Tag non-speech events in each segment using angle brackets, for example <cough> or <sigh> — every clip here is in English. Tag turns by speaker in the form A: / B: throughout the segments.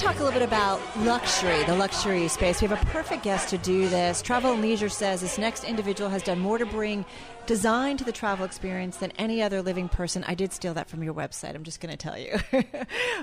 A: Talk a little bit about luxury, the luxury space. We have a perfect guest to do this. Travel and Leisure says this next individual has done more to bring design to the travel experience than any other living person. I did steal that from your website. I'm just going to tell you. <laughs> uh,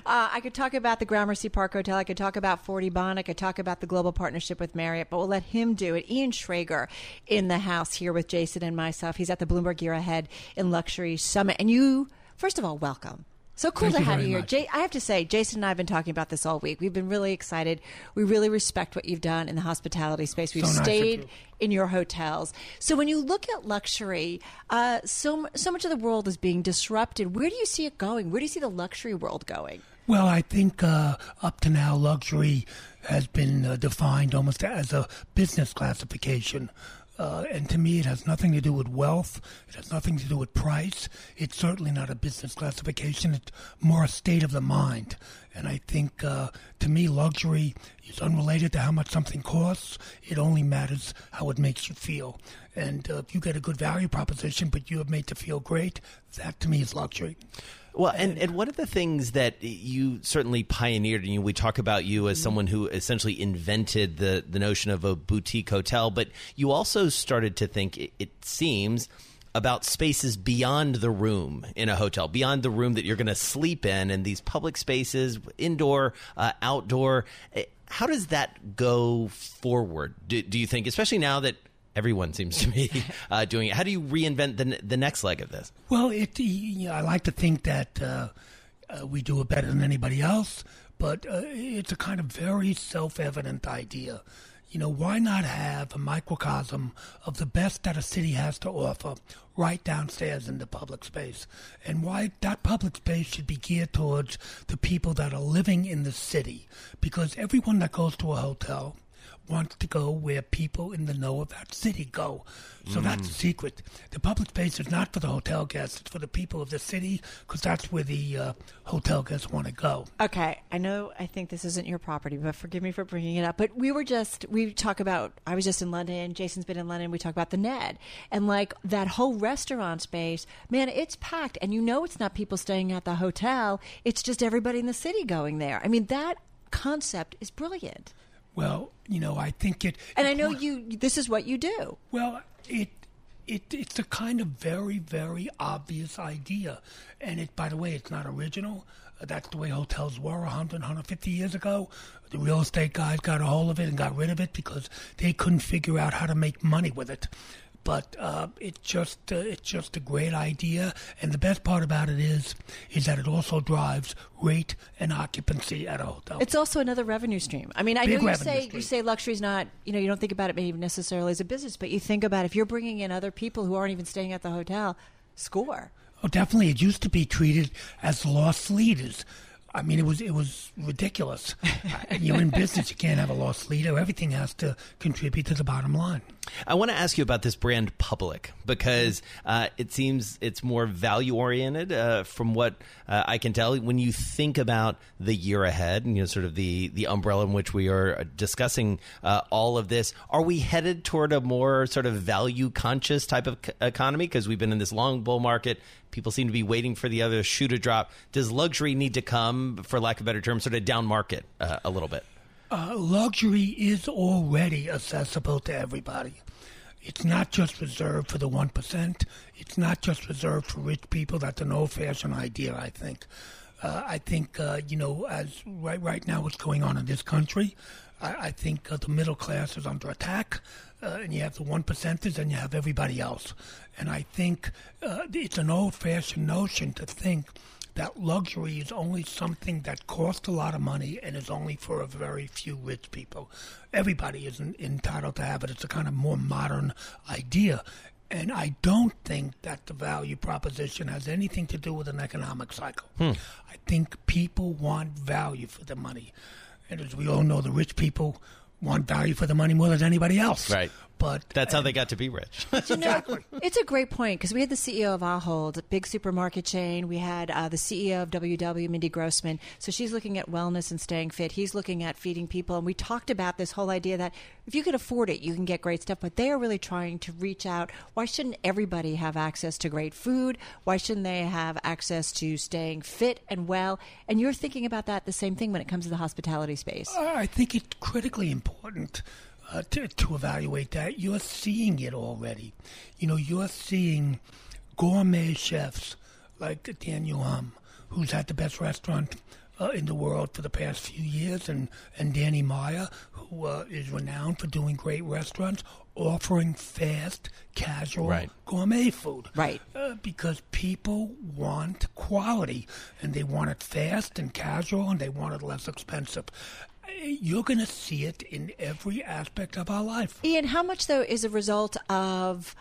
A: I could talk about the Gramercy Park Hotel. I could talk about Forty Bond. I could talk about the global partnership with Marriott, but we'll let him do it. Ian Schrager in the house here with Jason and myself. He's at the Bloomberg Year Ahead in Luxury Summit. And you, first of all, welcome. So cool
B: Thank
A: to
B: you
A: have you here. Jay, I have to say, Jason and I have been talking about this all week. We've been really excited. We really respect what you've done in the hospitality space. We've
B: So
A: stayed in your hotels. So when you look at luxury, uh, so so much of the world is being disrupted. Where do you see it going? Where do you see the luxury world going?
B: Well, I think uh, up to now, luxury has been uh, defined almost as a business classification. Uh, and to me, it has nothing to do with wealth. It has nothing to do with price. It's certainly not a business classification. It's more a state of the mind. And I think, uh, to me, luxury is unrelated to how much something costs. It only matters how it makes you feel. And uh, if you get a good value proposition, but you have made to feel great, that to me is luxury.
C: Well, and, and one of the things that you certainly pioneered, and you, we talk about you as someone who essentially invented the, the notion of a boutique hotel, but you also started to think, it, it seems, about spaces beyond the room in a hotel, beyond the room that you're going to sleep in, and these public spaces, indoor, uh, outdoor. How does that go forward? Do, do you think, especially now that everyone seems to be <laughs> uh, doing it? How do you reinvent the, the next leg of this?
B: Well, it, you know, I like to think that uh, uh, we do it better than anybody else, but uh, it's a kind of very self-evident idea. You know, why not have a microcosm of the best that a city has to offer right downstairs in the public space? And why that public space should be geared towards the people that are living in the city? Because everyone that goes to a hotel wants to go where people in the know of that city go. So that's the secret. The public space is not for the hotel guests, it's for the people of the city because that's where the uh, hotel guests want to go.
A: Okay, I know I think this isn't your property, but forgive me for bringing it up. But we were just we talk about. I was just in London. Jason's been in London. We talk about the Ned and like that whole restaurant space. Man, it's packed, and you know it's not people staying at the hotel. It's just everybody in the city going there. I mean that concept is brilliant,
B: Well, you know, I think it.
A: and I know you. This is what you do.
B: Well, it it it's a kind of very very obvious idea, and it by the way, it's not original. That's the way hotels were 100, 150 years ago. The real estate guys got a hold of it and got rid of it because they couldn't figure out how to make money with it. But uh, it's just uh, it's just a great idea, and the best part about it is is that it also drives rate and occupancy at a hotel.
A: It's also another revenue stream. I mean, I
B: Big
A: know you say
B: stream.
A: you say luxury is not, you know, you don't think about it maybe necessarily as a business, but you think about if you're bringing in other people who aren't even staying at the hotel, score.
B: Oh, definitely. It used to be treated as lost leaders. I mean, it was it was ridiculous. <laughs> You're in business; you can't have a lost leader. Everything has to contribute to the bottom line.
C: I want to ask you about this brand Public because uh, it seems it's more value oriented uh, from what uh, I can tell. When you think about the year ahead and you know sort of the the umbrella in which we are discussing uh, all of this, are we headed toward a more sort of value conscious type of c- economy? Because we've been in this long bull market. People seem to be waiting for the other shoe to drop. Does luxury need to come, for lack of a better term, sort of down market uh, a little bit?
B: Uh, luxury is already accessible to everybody. It's not just reserved for the one percent. It's not just reserved for rich people. That's an old-fashioned idea, I think. Uh, I think uh, you know, as right right now, what's going on in this country, I, I think uh, the middle class is under attack, uh, and you have the one percenters, and you have everybody else. And I think uh, it's an old-fashioned notion to think that luxury is only something that costs a lot of money and is only for a very few rich people. Everybody is en- entitled to have it. It's a kind of more modern idea. And I don't think that the value proposition has anything to do with an economic cycle.
C: Hmm.
B: I think people want value for their money. And as we all know, the rich people want value for the money more than anybody else.
C: Right.
B: But
C: That's how they got to be rich. <laughs>
A: You know, it's a great point because we had the CEO of Ahold, a big supermarket chain. We had uh, the CEO of WW, Mindy Grossman. So she's looking at wellness and staying fit. He's looking at feeding people. And we talked about this whole idea that if you could afford it, you can get great stuff. But they are really trying to reach out. Why shouldn't everybody have access to great food? Why shouldn't they have access to staying fit and well? And you're thinking about that the same thing when it comes to the hospitality space.
B: I think it's critically important uh, to, to evaluate that. You're seeing it already. You know, you're seeing gourmet chefs like Daniel Humm, who's had the best restaurant uh, in the world for the past few years, and, and Danny Meyer, who uh, is renowned for doing great restaurants, offering fast, casual,
C: Right.
B: gourmet food.
A: Right.
B: Uh, because people want quality, and they want it fast and casual, and they want it less expensive. Uh, You're going to see it in every aspect of our life.
A: Ian, how much though is a result of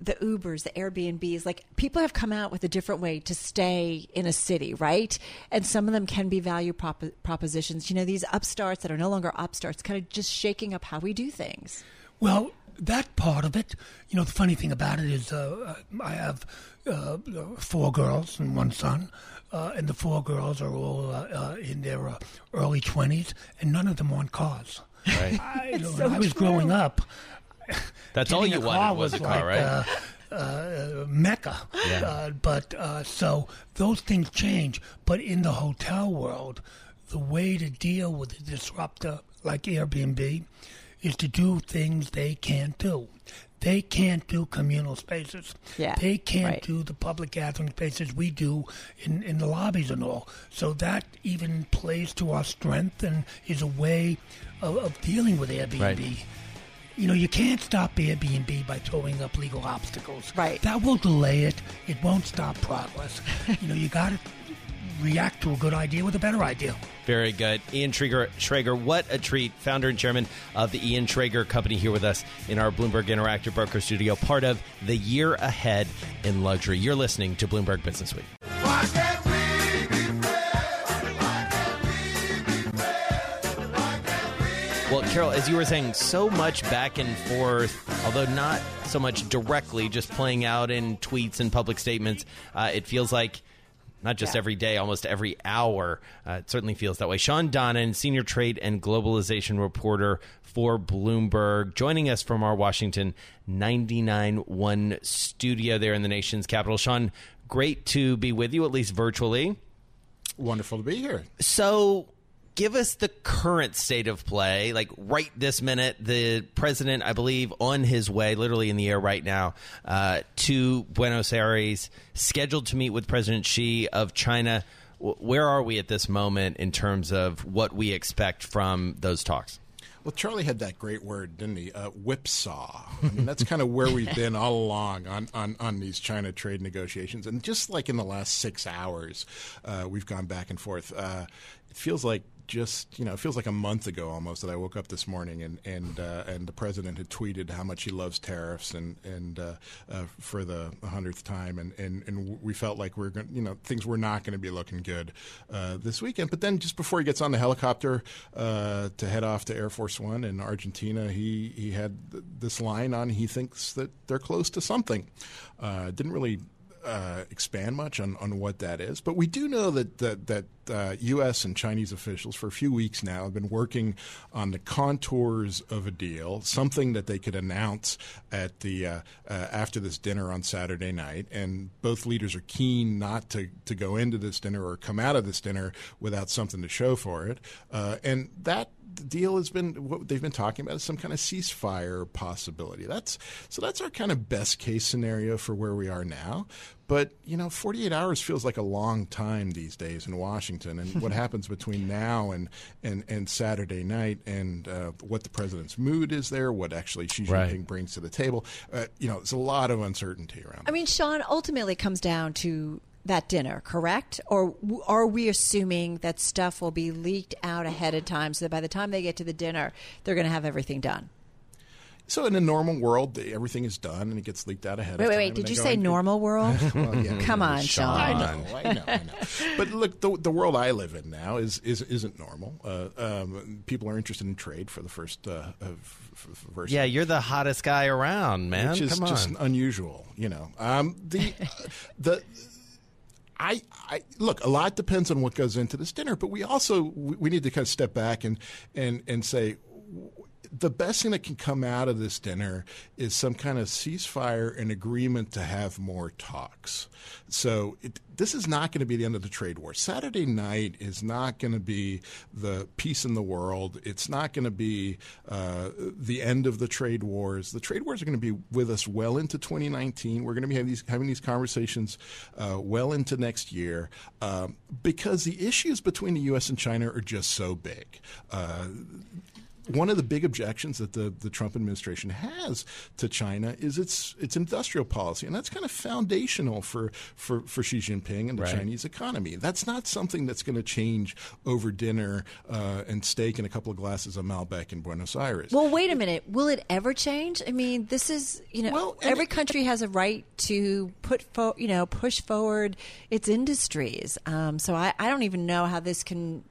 A: the Ubers, the Airbnbs? Like people have come out with a different way to stay in a city, right? And some of them can be value prop- propositions. You know, these upstarts that are no longer upstarts, kind of just shaking up how we do things.
B: Well, that part of it, you know, the funny thing about it is uh, I have uh, four girls and one son, uh, and the four girls are all uh, uh, in their uh, early 20s, and none of them want cars.
C: Right.
B: I, <laughs> you know,
A: so
B: when I was
A: true.
B: growing up,
C: That's all you wanted was a car,
B: like,
C: right?
B: Uh, uh, Mecca.
C: Yeah.
B: Uh, but uh, so those things change. But in the hotel world, the way to deal with a disruptor like Airbnb is to do things they can't do. They can't do communal spaces.
A: Yeah,
B: They can't
A: right.
B: do the public gathering spaces we do in, in the lobbies and all. So that even plays to our strength and is a way of, of dealing with Airbnb.
C: Right.
B: You know, you can't stop Airbnb by throwing up legal obstacles.
A: Right.
B: That will delay it. It won't stop progress. <laughs> you know, you got to react to a good idea with a better idea.
C: Very good. Ian Schrager, Schrager, what a treat. Founder and chairman of the Ian Schrager Company here with us in our Bloomberg Interactive Broker Studio, part of the year ahead in luxury. You're listening to Bloomberg Business Week. Well, Carol, as you were saying, so much back and forth, although not so much directly, just playing out in tweets and public statements. Uh, it feels like not just
A: Yeah.
C: every day, almost every hour. Uh, it certainly feels that way. Shawn Donnan, senior trade and globalization reporter for Bloomberg, joining us from our Washington 99.1 studio there in the nation's capital. Shawn, great to be with you, at least virtually.
D: Wonderful to be here.
C: So, give us the current state of play. Like right this minute, the president, I believe, on his way, literally in the air right now, uh, to Buenos Aires, scheduled to meet with President Xi of China. Where are we at this moment in terms of what we expect from those talks?
D: Well, Charlie had that great word, didn't he? Uh, whipsaw. I mean, that's kind of where we've been all along on, on, on these China trade negotiations. And just like in the last six hours, uh, we've gone back and forth. Uh, it feels like just you know, it feels like a month ago almost that I woke up this morning and and uh, and the president had tweeted how much he loves tariffs and and uh, uh, for the hundredth time, and, and and we felt like we are going, you know, things were not going to be looking good uh, this weekend. But then just before he gets on the helicopter uh, to head off to Air Force One in Argentina, he he had th- this line on. He thinks that they're close to something. Uh, didn't really uh, expand much on, on what that is, but we do know that that, that uh, U.S. and Chinese officials for a few weeks now have been working on the contours of a deal, something that they could announce at the uh, uh, after this dinner on Saturday night. And both leaders are keen not to to go into this dinner or come out of this dinner without something to show for it. Uh, and that the deal has been what they've been talking about is some kind of ceasefire possibility. That's so that's our kind of best case scenario for where we are now. But you know, 48 hours feels like a long time these days in Washington, and what <laughs> happens between now and and, and Saturday night, and uh, what the president's mood is there, what actually Xi Jinping
C: Right.
D: brings to the table. Uh, you know, there's a lot of uncertainty around.
A: I mean, Shawn, ultimately it comes down to that dinner, correct? Or w- are we assuming that stuff will be leaked out ahead of time so that by the time they get to the dinner, they're going to have everything done?
D: So in a normal world, everything is done and it gets leaked out ahead.
A: Wait,
D: of
A: wait,
D: time,
A: wait! Did you say
D: go,
A: normal world? <laughs>
D: Well, yeah, <laughs>
A: Come on, Shawn.
D: I know, I know, I know. But look, the, the world I live in now is, is isn't normal. Uh, um, people are interested in trade for the first uh, of, f- first
C: Yeah, you're the hottest guy around, man.
D: which is
C: Come on.
D: just unusual. You know, um, the <laughs> the. I, I look. A lot depends on what goes into this dinner, but we also we, we need to kind of step back and and and say w- the best thing that can come out of this dinner is some kind of ceasefire and agreement to have more talks. So it, this is not going to be the end of the trade war. Saturday night is not going to be the peace in the world. It's not going to be uh, the end of the trade wars. The trade wars are going to be with us well into 2019. We're going to be having these, having these conversations uh, well into next year um, because the issues between the U.S. and China are just so big. Uh, one of the big objections that the, the Trump administration has to China is its its industrial policy, and that's kind of foundational for, for, for Xi Jinping and the
C: Right.
D: Chinese economy. That's not something that's going to change over dinner uh, and steak and a couple of glasses of Malbec in Buenos Aires.
A: Well, wait a minute. Will it ever change? I mean, this is you know,
D: Well,
A: every
D: it-
A: country has a right to put fo- you know push forward its industries. Um, so I, I don't even know how this can.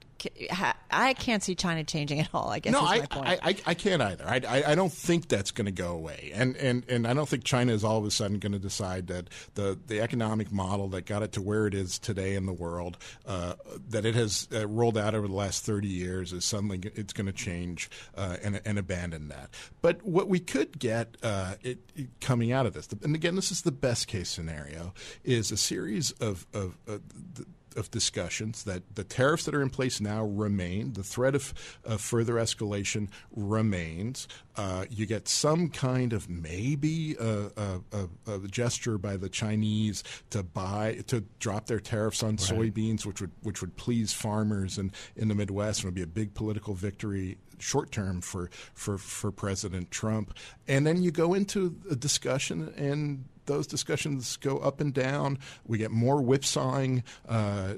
A: I can't see China changing at all. I guess
D: no,
A: is
D: I,
A: my point.
D: I, I, I can't either. I, I, I don't think that's going to go away, and, and and I don't think China is all of a sudden going to decide that the the economic model that got it to where it is today in the world, uh, that it has uh, rolled out over the last thirty years, is suddenly it's going to change uh, and and abandon that. But what we could get uh, it, it coming out of this, and again, this is the best case scenario, is a series of of uh, th- of discussions that the tariffs that are in place now remain. The threat of, of further escalation remains. Uh, you get some kind of maybe a, a, a, a gesture by the Chinese to buy to drop their tariffs on soybeans, which would which would please farmers in, in the Midwest and would be a big political victory short term for, for, for President Trump. And then you go into a discussion and those discussions go up and down. We get more whipsawing uh,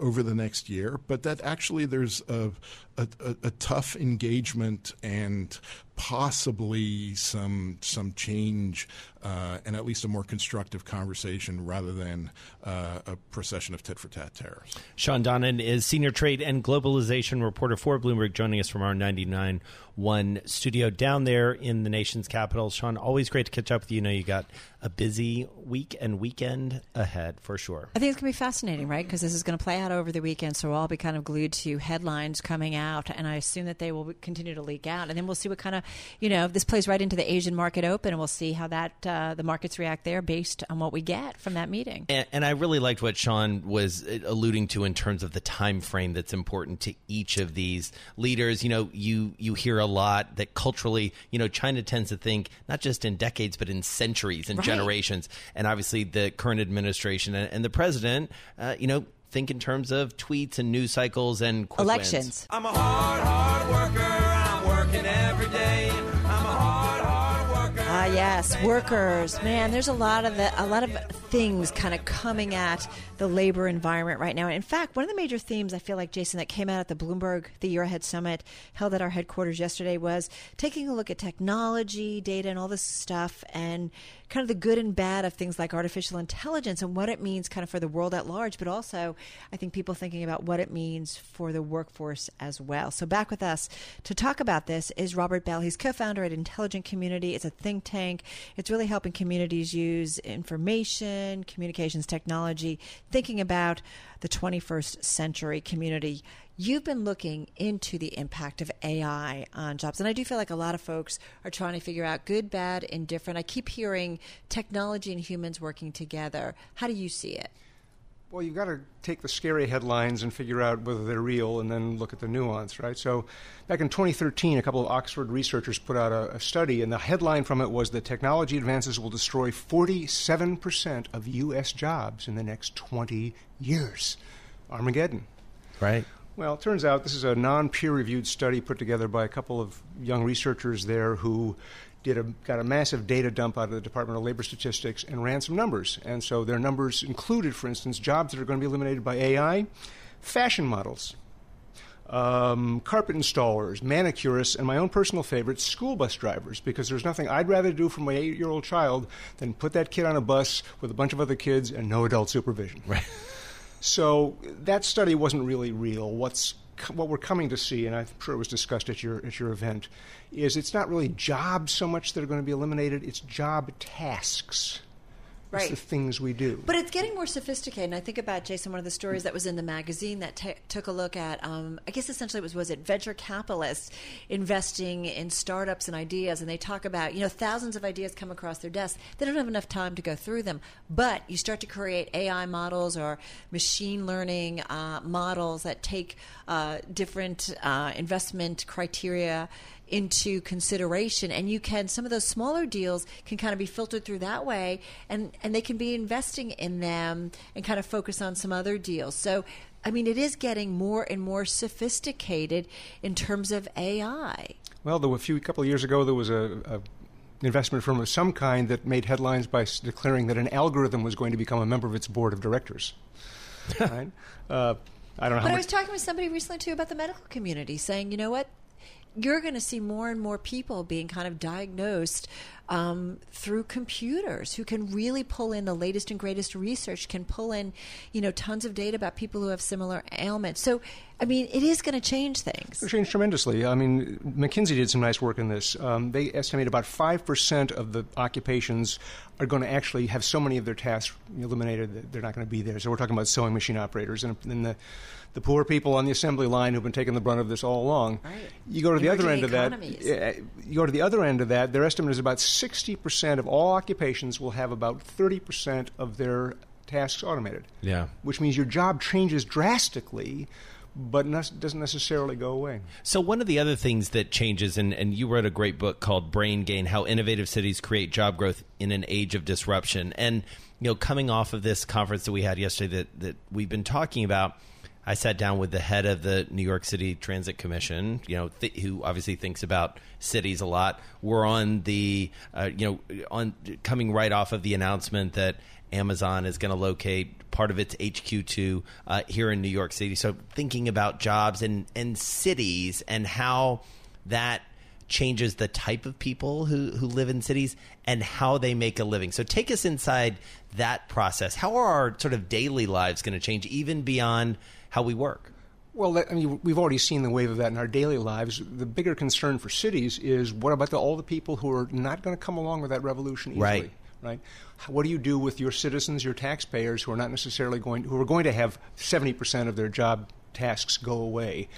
D: over the next year, but that actually there's a, a, a, a tough engagement and possibly some some change uh, and at least a more constructive conversation rather than uh, a procession of tit for tat tariffs.
C: Shawn Donnan is senior trade and globalization reporter for Bloomberg, joining us from our 99.1 studio down there in the nation's capital. Shawn, always great to catch up with you. You know, you got a busy week and weekend ahead for sure.
A: I think it's going to be fascinating, right? Because this is going to play out over the weekend, so we'll all be kind of glued to headlines coming out, and I assume that they will continue to leak out, and then we'll see what kind of, you know, this plays right into the Asian market open, and we'll see how that uh, the markets react there based on what we get from that meeting.
C: And, and I really liked what Shawn was uh, alluding to in terms of the time frame that's important to each of these leaders. You know, you you hear a lot that culturally, you know, China tends to think not just in decades but in centuries and
A: Right.
C: generations. And obviously, the current administration and, and the president, uh, you know, think in terms of tweets and news cycles and quick wins.
A: Elections.
E: I'm a hard, hard worker.
A: Yes, workers. Man, there's a lot of the, a lot of things kind of coming at the labor environment right now. And In fact, one of the major themes I feel like Jason that came out at the Bloomberg The Year Ahead Summit held at our headquarters yesterday was taking a look at technology, data, and all this stuff, and kind of the good and bad of things like artificial intelligence and what it means kind of for the world at large, but also I think people thinking about what it means for the workforce as well. So back with us to talk about this is Robert Bell. He's co-founder at Intelligent Community. It's a think tank. It's really helping communities use information, communications technology, thinking about the 21st century community. You've been looking into the impact of AI on jobs, and I do feel like a lot of folks are trying to figure out good, bad, indifferent. I keep hearing technology and humans working together. How do you see it?
F: Well, you've got to take the scary headlines and figure out whether they're real and then look at the nuance, right? So, back in 2013, a couple of Oxford researchers put out a, a study, and the headline from it was that technology advances will destroy 47% of U.S. jobs in the next 20 years. Armageddon.
C: Right.
F: Well, it turns out this is a non peer reviewed study put together by a couple of young researchers there who did a, got a massive data dump out of the Department of Labor Statistics and ran some numbers. And so their numbers included, for instance, jobs that are going to be eliminated by AI, fashion models, um, carpet installers, manicurists, and my own personal favorite, school bus drivers, because there's nothing I'd rather do for my eight year old child than put that kid on a bus with a bunch of other kids and no adult supervision.
C: Right.
F: So that study wasn't really real. What's what we're coming to see, and I'm sure it was discussed at your at your event, is it's not really jobs so much that are going to be eliminated; it's job tasks. It's
A: Right.
F: the things we do.
A: But it's getting more sophisticated. And I think about Jason, one of the stories that was in the magazine that ta took a look at, um, I guess essentially it was was it venture capitalists investing in startups and ideas, and they talk about you know thousands of ideas come across their desk. They don't have enough time to go through them, but you start to create AI models or machine learning uh, models that take uh, different uh, investment criteria into consideration and you can some of those smaller deals can kind of be filtered through that way and and they can be investing in them and kind of focus on some other deals so i mean it is getting more and more sophisticated in terms of ai
F: Well, there were a few couple of years ago, there was a, a investment firm of some kind that made headlines by declaring that an algorithm was going to become a member of its board of directors. <laughs> right? Uh, I don't know
A: but i was talking with somebody recently too about the medical community saying you know what you're going to see more and more people being kind of diagnosed um, through computers who can really pull in the latest and greatest research, can pull in, you know, tons of data about people who have similar ailments. So, I mean, it is going to change things.
F: It's changed tremendously. I mean, McKinsey did some nice work in this. Um, they estimate about 5% of the occupations are going to actually have so many of their tasks eliminated that they're not going to be there. So we're talking about sewing machine operators and then the, the poor people on the assembly line who've been taking the brunt of this all along.
A: Right.
F: You go to the other
A: Emerging
F: end of that. You go to the other end of that. Their estimate is about 60% of all occupations will have about 30% of their tasks automated
C: Yeah.
F: which means your job changes drastically, but nes- doesn't necessarily go away.
C: So one of the other things that changes, and, and you wrote a great book called Brain Gain: How Innovative Cities Create Job Growth in an Age of Disruption. And you know, coming off of this conference that we had yesterday that that we've been talking about, I sat down with the head of the New York City Transit Commission, you know, th- who obviously thinks about cities a lot. We're on the, uh, you know, on coming right off of the announcement that Amazon is going to locate part of its HQ2 uh, here in New York City. So thinking about jobs and and cities and how that changes the type of people who, who live in cities and how they make a living. So take us inside that process. How are our sort of daily lives going to change even beyond how we work?
F: Well, that, I mean, we've already seen the wave of that in our daily lives. The bigger concern for cities is what about the, all the people who are not going to come along with that revolution easily?
C: Right.
F: Right. What do you do with your citizens, your taxpayers, who are not necessarily going, who are going to have seventy percent of their job tasks go away?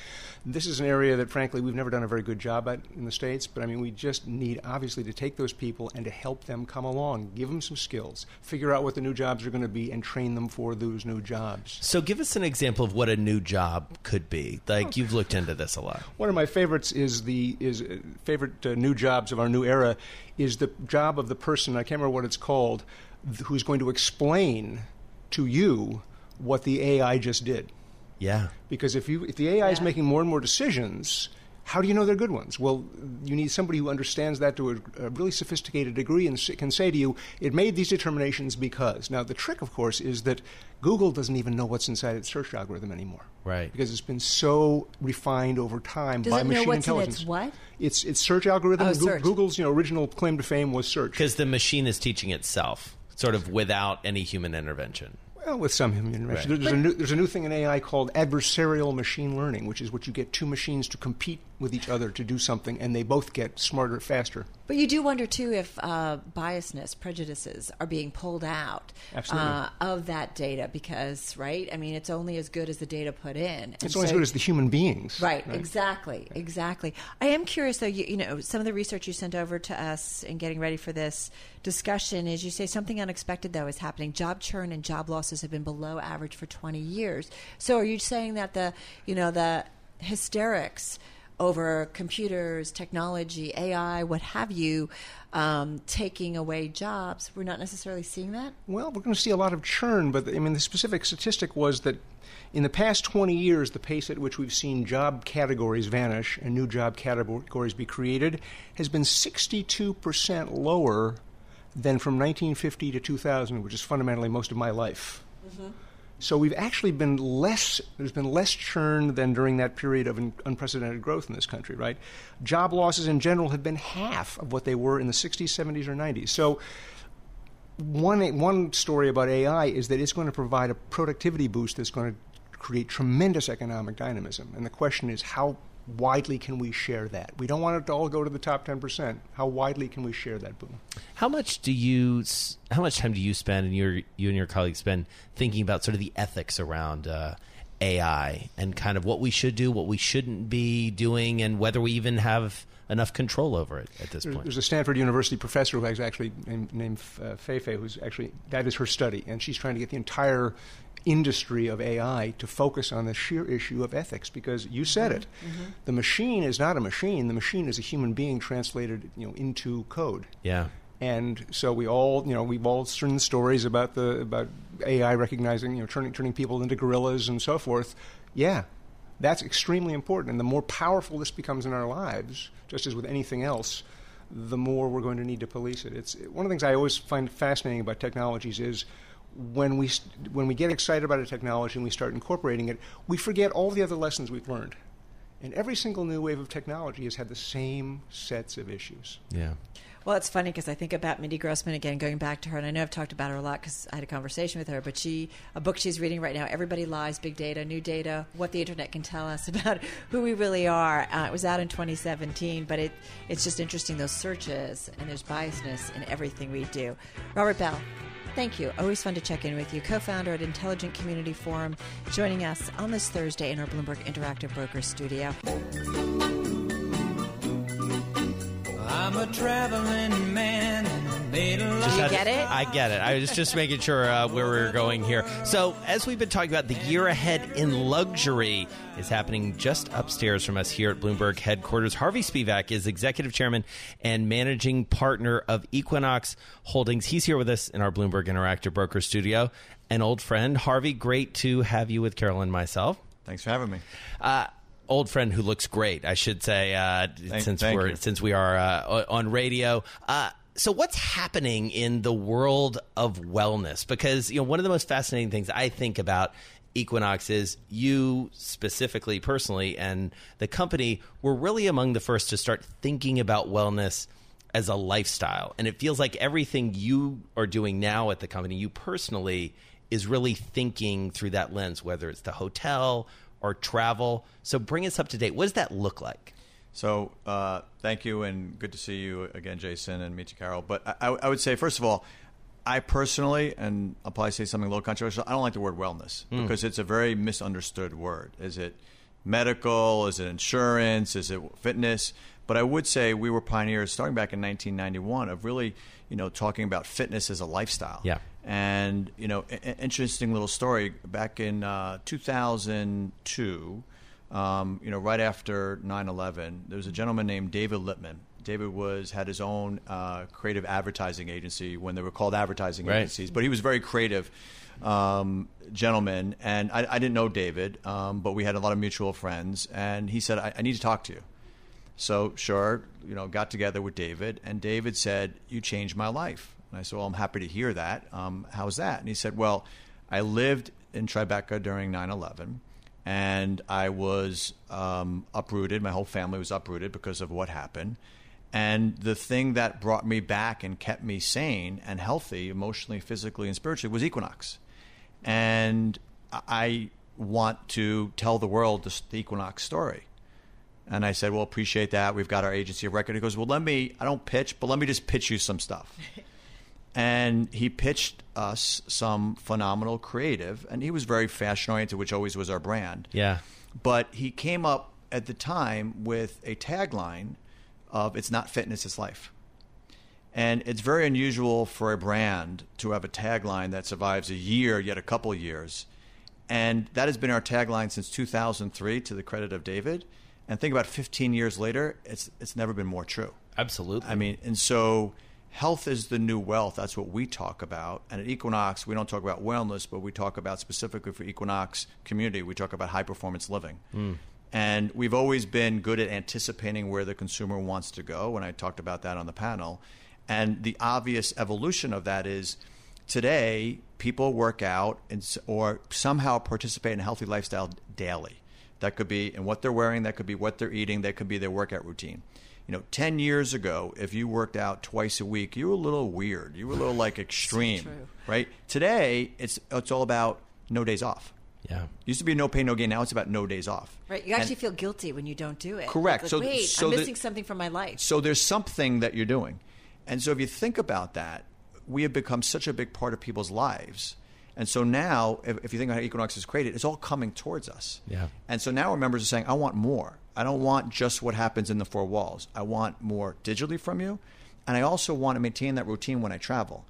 F: This is an area that, frankly, we've never done a very good job at in the states. But I mean, we just need obviously to take those people and to help them come along, give them some skills, figure out what the new jobs are going to be, and train them for those new jobs.
C: So give us an example of what a new job could be. Like you've looked into this a lot.
F: One of my favorites is the is uh, favorite uh, new jobs of our new era is the job of the person I can't remember what it's called th- who's going to explain to you what the AI just did.
C: Yeah.
F: Because if you if the AI is making more and more decisions, how do you know they're good ones? Well, you need somebody who understands that to a, a really sophisticated degree and can say to you, "It made these determinations because." Now, the trick, of course, is that Google doesn't even know what's inside its search algorithm anymore,
C: Right.
F: Because it's been so refined over time
A: Does
F: by
A: it know
F: machine
A: what's in
F: intelligence.
A: its what?
F: It's its search algorithm.
A: Oh,
F: Goo-
A: search.
F: Google's you know original claim to fame was search.
C: Because the machine is teaching itself, sort of without any human intervention.
F: Well, with some human intervention.
C: Right.
F: There's, a new, there's a new thing in AI called adversarial machine learning, which is what you get two machines to compete with each other to do something, and they both get smarter faster.
A: But you do wonder too if uh, biasness, prejudices are being pulled out uh, of that data because, right? I mean, it's only as good as the data put in. And
F: It's only as good as the human beings.
A: Right, exactly, exactly. I am curious, though. You, you know, some of the research you sent over to us in getting ready for this discussion is you say something unexpected though is happening. Job churn and job losses have been below average for twenty years. So, are you saying that the you know the hysterics over computers, technology, AI, what have you, um, taking away jobs, we're not necessarily seeing that?
F: Well, we're going to see a lot of churn, but I mean, the specific statistic was that in the past 20 years, the pace at which we've seen job categories vanish and new job categories be created has been 62% lower than from 1950 to 2000, which is fundamentally most of my life. So we've actually been less. There's been less churn than during that period of un- unprecedented growth in this country. Right, job losses in general have been half of what they were in the 60s, 70s, or 90s. So one one story about AI is that it's going to provide a productivity boost that's going to create tremendous economic dynamism. And the question is how widely can we share that? We don't want it to all go to the top 10%. How widely can we share that boom?
C: How much do you? How much time do you spend, and your you and your colleagues spend thinking about sort of the ethics around uh, AI and kind of what we should do, what we shouldn't be doing, and whether we even have enough control over it at this
F: There's,
C: point?
F: there's a Stanford University professor who is actually named, named uh, Feifei, who's actually that is her study, and she's trying to get the entire industry of AI to focus on the sheer issue of ethics because you said it, mm-hmm. Mm-hmm. the machine is not a machine. The machine is a human being translated, you know, into code.
C: yeah.
F: And so we all, you know, we've all seen stories about the about AI recognizing, you know, turning turning people into gorillas and so forth. Yeah, that's extremely important. And the more powerful this becomes in our lives, just as with anything else, the more we're going to need to police it. It's one of the things I always find fascinating about technologies is when we when we get excited about a technology and we start incorporating it, we forget all the other lessons we've learned. And every single new wave of technology has had the same sets of issues.
C: Yeah.
A: Well, it's funny because I think about Mindy Grossman again, going back to her, and I know I've talked about her a lot because I had a conversation with her. But she, a book she's reading right now, "Everybody Lies: Big Data, New Data: What the Internet Can Tell Us <laughs> About Who We Really Are." Uh, it was out in 2017, but it it's just interesting those searches and there's biasness in everything we do. Robert Bell. Thank you. Always fun to check in with you. Co founder at Intelligent Community Forum, joining us on this Thursday in our Bloomberg Interactive Brokers studio.
E: I'm a traveling man
C: Just
E: of
A: you
C: had-
A: get it?
C: I get it. I was just making sure uh, where we were going here. So, as we've been talking about, the year ahead in luxury is happening just upstairs from us here at Bloomberg headquarters. Harvey Spevak is executive chairman and managing partner of Equinox Holdings. He's here with us in our Bloomberg Interactive Broker studio. An old friend, Harvey. Great to have you with Carolyn. and myself.
G: Thanks for having me.
C: Uh, old friend who looks great, I should say, uh, since
G: thank
C: we're
G: you.
C: since we are uh, on radio. Uh, so, what's happening in the world of wellness? Because you know, one of the most fascinating things I think about Equinox is you specifically, personally, and the company were really among the first to start thinking about wellness as a lifestyle. And it feels like everything you are doing now at the company, you personally, is really thinking through that lens, whether it's the hotel or travel. So bring us up to date. What does that look like?
G: So, uh, thank you, and good to see you again, Jason, and meet you, Carol. But I, I would say, first of all, I personally, and I'll probably say something a little controversial, I don't like the word wellness because it's a very misunderstood word. Is it medical? Is it insurance? Is it fitness? But I would say we were pioneers starting back in 1991 of really, you know, talking about fitness as a lifestyle.
C: Yeah.
G: And you know, a- interesting little story. Back in uh, 2002, um, you know, right after 9/11, there was a gentleman named David Lipman. David was had his own uh, creative advertising agency when they were called advertising
C: Right.
G: agencies, but he was very creative um, gentleman. And I, I didn't know David, um, but we had a lot of mutual friends. And he said, I, "I need to talk to you." So sure, you know, got together with David, and David said, "You changed my life." And I said, "Well, I'm happy to hear that. Um, how's that?" And he said, "Well, I lived in Tribeca during 9/11, and I was um, uprooted. My whole family was uprooted because of what happened." And the thing that brought me back and kept me sane and healthy, emotionally, physically, and spiritually, was Equinox. And I want to tell the world the, Equinox story. And I said, Well, appreciate that. We've got our agency of record. He goes, Well, let me, I don't pitch, but let me just pitch you some stuff. <laughs> and he pitched us some phenomenal creative. And he was very fashion oriented, which always was our brand.
C: Yeah.
G: But he came up at the time with a tagline of It's not fitness, it's life. And it's very unusual for a brand to have a tagline that survives a year, yet a couple years. And that has been our tagline since 2003, to the credit of David. And think about 15 years later, it's, it's never been more true.
C: Absolutely.
G: I mean, and so health is the new wealth. That's what we talk about. And at Equinox, we don't talk about wellness, but we talk about specifically for Equinox community, we talk about high performance living. Hmm. And we've always been good at anticipating where the consumer wants to go. And I talked about that on the panel. And the obvious evolution of that is Today, people work out and, or somehow participate in a healthy lifestyle daily. That could be in what they're wearing, that could be what they're eating, that could be their workout routine. You know, 10 years ago, if you worked out twice a week, you were a little weird. You were a little like <laughs> extreme,
A: true.
G: right? Today, it's, it's all about no days off.
C: Yeah.
G: Used to be no pain, no gain. Now it's about no days off.
A: Right, you actually
G: And-
A: feel guilty when you don't do it.
G: Correct.
A: It's
G: So-
A: like, wait,
G: so
A: I'm
G: the-
A: missing something from my life.
G: So there's something that you're doing. And so if you think about that, we have become such a big part of people's lives. And so now, if, if you think about how Equinox is created, it's all coming towards us.
C: Yeah.
G: And so now our members are saying, I want more. I don't want just what happens in the four walls. I want more digitally from you. And I also want to maintain that routine when I travel.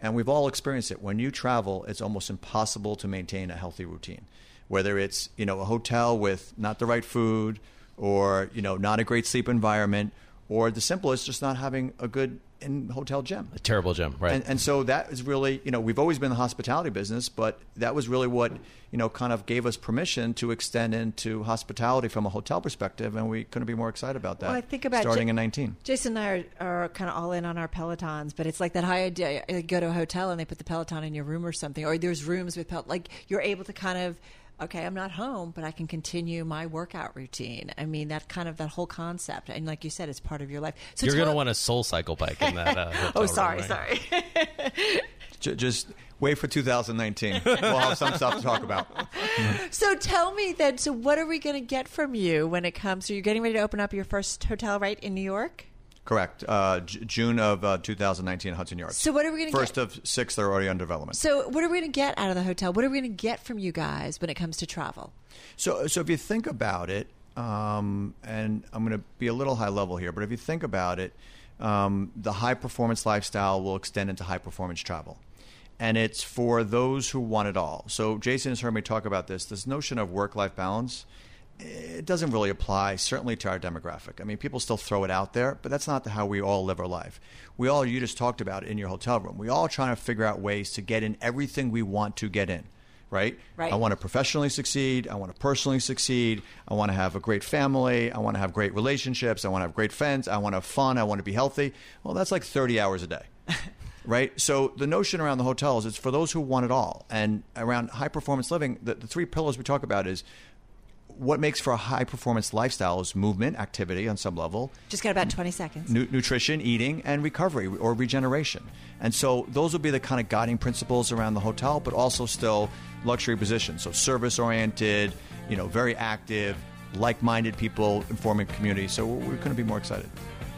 G: And we've all experienced it. When you travel, it's almost impossible to maintain a healthy routine. Whether it's, you know, a hotel with not the right food or, you know, not a great sleep environment or the simplest just not having a good in hotel gym.
C: A terrible gym, right?
G: And, and so that is really, you know, we've always been in the hospitality business, but that was really what, you know, kind of gave us permission to extend into hospitality from a hotel perspective, and we couldn't be more excited about that.
A: Well, I think about
G: starting
A: Ja-
G: in 19.
A: Jason and I are, are kind of all in on our Pelotons, but it's like that high idea. You go to a hotel and they put the Peloton in your room or something, or there's rooms with Peloton. Like you're able to kind of, okay, I'm not home, but I can continue my workout routine. I mean, that kind of that whole concept, and like you said, it's part of your life. So
C: You're going to want a SoulCycle bike in that. Uh, hotel
A: Oh,
C: room,
A: sorry,
C: right?
A: sorry. <laughs>
G: Just wait for 2019. we'll have some stuff to talk about.
A: so tell me then. So what are we going to get from you when it comes? So you're getting ready to open up your first hotel, right, in New York?
G: Correct. Uh, J- June of uh, 2019, Hudson Yards.
A: So what are we gonna
G: First
A: get?
G: of six that are already under development.
A: So what are we going to get out of the hotel? What are we going to get from you guys when it comes to travel?
G: So, so if you think about it, um, and I'm going to be a little high level here, but if you think about it, um, the high performance lifestyle will extend into high performance travel. And it's for those who want it all. So, Jason has heard me talk about this this notion of work life balance. It doesn't really apply, certainly to our demographic. I mean, people still throw it out there, but that's not how we all live our life. We all, you just talked about in your hotel room, we all trying to figure out ways to get in everything we want to get in, right?
A: Right.
G: I want to professionally succeed. I want to personally succeed. I want to have a great family. I want to have great relationships. I want to have great friends. I want to have fun. I want to be healthy. Well, that's like 30 hours a day. <laughs> right? So the notion around the hotels is for those who want it all. And around high performance living, the, the three pillars we talk about is what makes for a high performance lifestyle is movement, activity on some level,
A: Just got about 20 seconds.
G: nu- nutrition, eating, and recovery or regeneration. And so those will be the kind of guiding principles around the hotel, but also still luxury positions. So service oriented, you know, very active, like minded people informing community. So we we couldn't be more excited.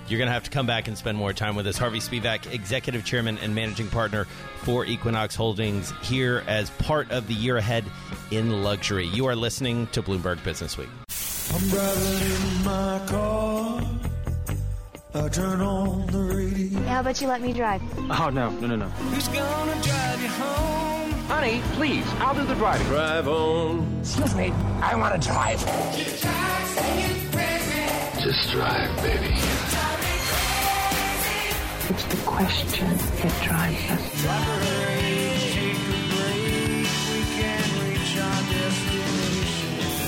C: You're going to have to come back and spend more time with us. Harvey Spevak, Executive Chairman and Managing Partner for Equinox Holdings, here as part of the year ahead in luxury. You are listening to Bloomberg Business Week.
E: I'm driving in my car. I turn on the radio.
H: How about you let me drive?
I: Oh, no, no, no, no.
E: Who's gonna drive you home?
I: Honey, please, I'll do the driving.
E: Drive on.
I: Excuse me, I want to drive.
J: Just drive, baby.
K: It's the question that drives us.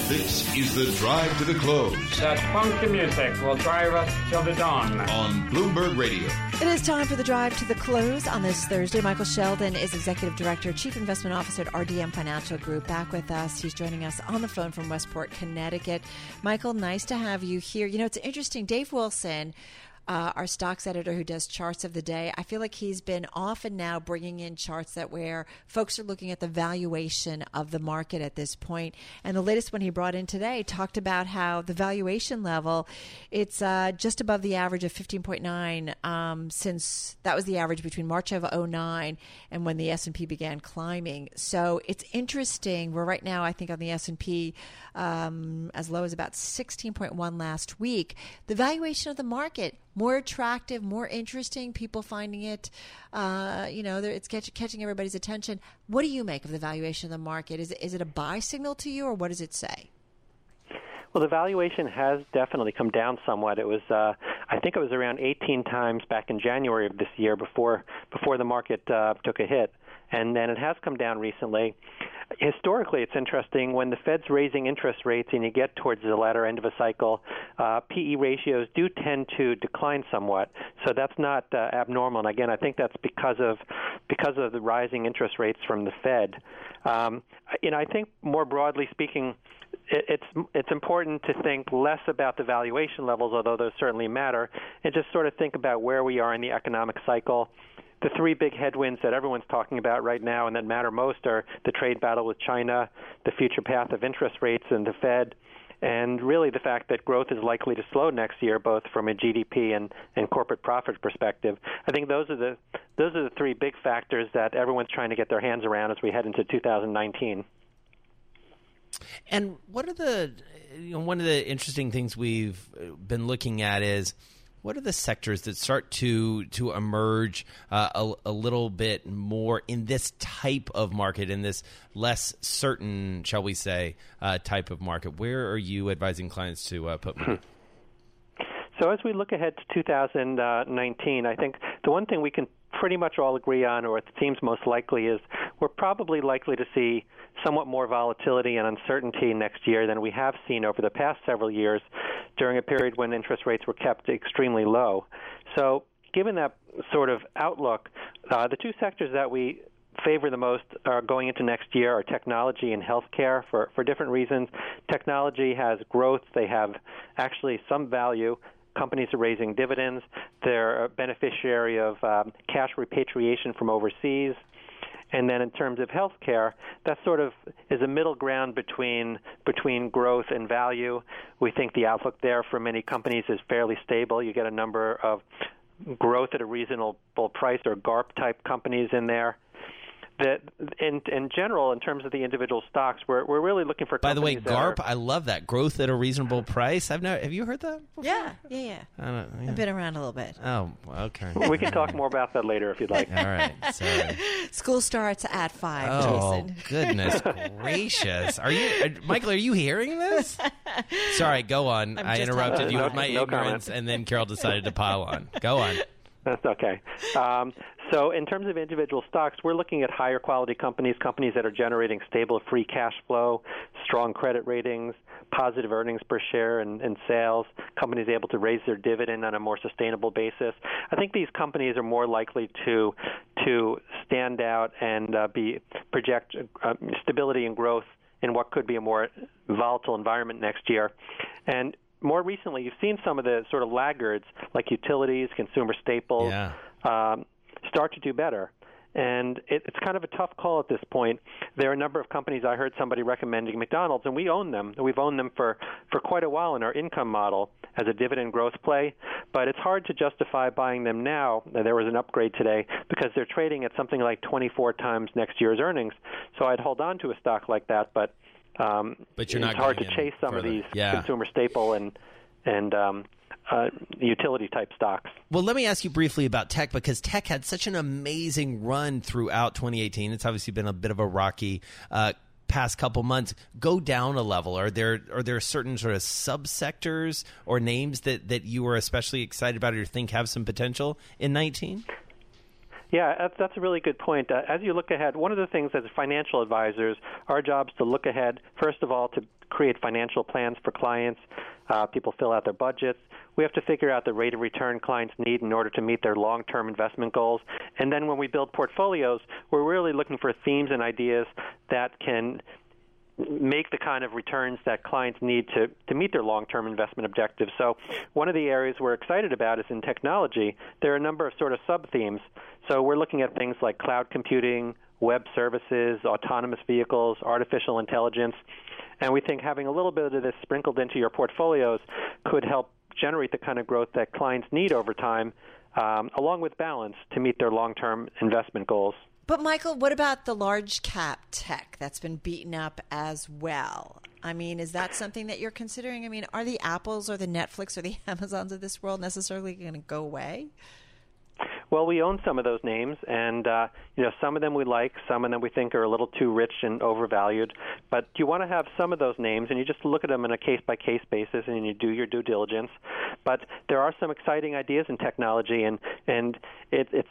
J: This is the drive to the close
I: That funky music will drive us till the dawn.
J: on Bloomberg Radio.
A: It is time for the drive to the close on this Thursday. Michael Sheldon is Executive Director, Chief Investment Officer at RDM Financial Group. Back with us. He's joining us on the phone from Westport, Connecticut. Michael, nice to have you here. You know, it's interesting. Dave Wilson. Uh, our stocks editor who does charts of the day. I feel like he's been often now bringing in charts that where folks are looking at the valuation of the market at this point. And the latest one he brought in today talked about how the valuation level it's uh, just above the average of 15.9 um, since that was the average between March of 09 and when the S&P began climbing. So it's interesting. We're right now, I think, on the S&P um, as low as about 16.1 last week. The valuation of the market more attractive, more interesting. People finding it, uh, you know, it's catch, catching everybody's attention. What do you make of the valuation of the market? Is it, is it a buy signal to you, or what does it say?
L: Well, the valuation has definitely come down somewhat. It was, uh, I think, it was around 18 times back in January of this year before before the market uh, took a hit, and then it has come down recently. historically, it's interesting when the Fed's raising interest rates and you get towards the latter end of a cycle, uh, PE ratios do tend to decline somewhat. So that's not uh, abnormal. And again, I think that's because of because of the rising interest rates from the Fed. Um, you know, I think more broadly speaking, it, it's it's important to think less about the valuation levels, although those certainly matter, and just sort of think about where we are in the economic cycle the three big headwinds that everyone's talking about right now and that matter most are the trade battle with China, the future path of interest rates and the Fed, and really the fact that growth is likely to slow next year, both from a GDP and, and corporate profit perspective. I think those are the those are the three big factors that everyone's trying to get their hands around as we head into 2019.
C: And what are the you know, one of the interesting things we've been looking at is what are the sectors that start to to emerge uh, a, a, little bit more in this type of market, in this less certain, shall we say, uh, type of market? Where are you advising clients to uh, put money?
L: So as we look ahead to 2019, I think the one thing we can pretty much all agree on, or it seems most likely, is we're probably likely to see somewhat more volatility and uncertainty next year than we have seen over the past several years during a period when interest rates were kept extremely low. So, given that sort of outlook, uh, the two sectors that we favor the most are going into next year are technology and healthcare for, for different reasons. Technology has growth, they have actually some value, companies are raising dividends. They're a beneficiary of um, cash repatriation from overseas. And then in terms of healthcare, that sort of is a middle ground between between growth and value. We think the outlook there for many companies is fairly stable. You get a number of growth at a reasonable price or GARP type companies in there that in in general, in terms of the individual stocks, we're we're really looking for.
C: By the way, GARP,
L: are,
C: I love that growth at a reasonable price. I've never. Have you heard that? Before?
A: Yeah, yeah, yeah.
C: I don't, yeah.
A: I've been around a little bit.
C: Oh, okay. <laughs>
L: we can talk more about that later if you'd like.
C: All right. Sorry. <laughs>
A: School starts at five.
C: Oh
A: Jason.
C: goodness <laughs> gracious! Are you, are, Michael? Are you hearing this? Sorry. Go on.
A: I'm
C: I interrupted you
L: no-
C: with my
L: no
C: ignorance,
L: comment.
C: and then Carol decided to pile on. Go on.
L: That's okay. Um, so, in terms of individual stocks, we're looking at higher quality companies, companies that are generating stable free cash flow, strong credit ratings, positive earnings per share and, and sales, companies able to raise their dividend on a more sustainable basis. I think these companies are more likely to to stand out and uh, be project uh, stability and growth in what could be a more volatile environment next year. And more recently, you've seen some of the sort of laggards like utilities, consumer staples,
C: Yeah.
L: um, start to do better. And it, it's kind of a tough call at this point. There are a number of companies I heard somebody recommending McDonald's, and we own them. We've owned them for, for quite a while in our income model as a dividend growth play. But it's hard to justify buying them now. There was an upgrade today because they're trading at something like 24 times next year's earnings. So I'd hold on to a stock like that, but um,
C: But you're
L: it's
C: not
L: hard to chase some
C: further.
L: of these
C: Yeah.
L: consumer staple and and um, uh, utility type stocks.
C: Well, let me ask you briefly about tech because tech had such an amazing run throughout 2018. It's obviously been a bit of a rocky uh, past couple months. Go down a level. Are there are there certain sort of subsectors or names that that you are especially excited about or think have some potential in 19?
L: Yeah, that's, a really good point. Uh, as you look ahead, one of the things as financial advisors, our job is to look ahead, first of all, to create financial plans for clients. Uh, people fill out their budgets. We have to figure out the rate of return clients need in order to meet their long term investment goals. And then when we build portfolios, we're really looking for themes and ideas that can make the kind of returns that clients need to, to meet their long term investment objectives. So, one of the areas we're excited about is in technology. There are a number of sort of sub themes. So, we're looking at things like cloud computing, web services, autonomous vehicles, artificial intelligence. And we think having a little bit of this sprinkled into your portfolios could help generate the kind of growth that clients need over time, um, along with balance to meet their long term investment goals.
A: But Michael, what about the large cap tech that's been beaten up as well? I mean, is that something that you're considering? I mean, are the Apples or the Netflix or the <laughs> Amazons of this world necessarily going to go away?
L: Well, we own some of those names, and uh, you know some of them we like, some of them we think are a little too rich and overvalued. But you want to have some of those names, and you just look at them on a case by case basis, and you do your due diligence. But there are some exciting ideas in technology, and and it, it's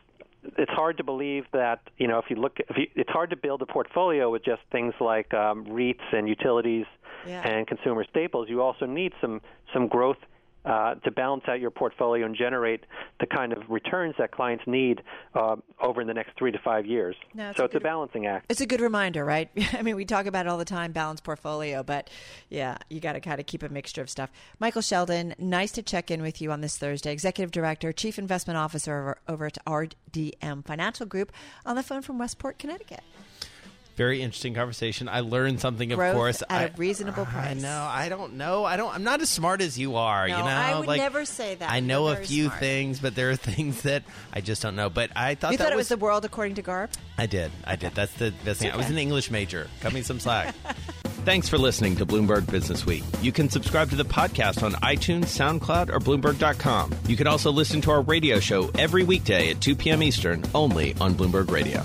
L: it's hard to believe that you know if you look if you, it's hard to build a portfolio with just things like um, REITs and utilities
A: Yeah.
L: and consumer staples. You also need some some growth uh, to balance out your portfolio and generate the kind of returns that clients need uh, over the next three to five years.
A: No,
L: so
A: a
L: it's a balancing act.
A: It's a good reminder, right? <laughs> I mean, we talk about it all the time, balanced portfolio, but yeah, you got to kind of keep a mixture of stuff. Michael Sheldon, nice to check in with you on this Thursday. Executive Director, Chief Investment Officer over, over at RDM Financial Group, on the phone from Westport, Connecticut.
C: Very interesting conversation. I learned something, of
A: Growth
C: course.
A: at
C: I-
A: a reasonable price.
C: I know. I don't know. I don't. I'm not as smart as you are.
A: No,
C: you know,
A: I would
C: like,
A: never say that.
C: I
A: You're
C: know a few
A: smart.
C: things, but there are <laughs> things that I just don't know. But I thought
A: you
C: that
A: thought it was
C: was
A: the world according to Garp?
C: I did. I did. That's the best thing. I was an English major. Cut me some slack. <laughs> Thanks for listening to Bloomberg Business Week. You can subscribe to the podcast on iTunes, SoundCloud, or Bloomberg.com. You can also listen to our radio show every weekday at 2 p.m. Eastern, only on Bloomberg Radio.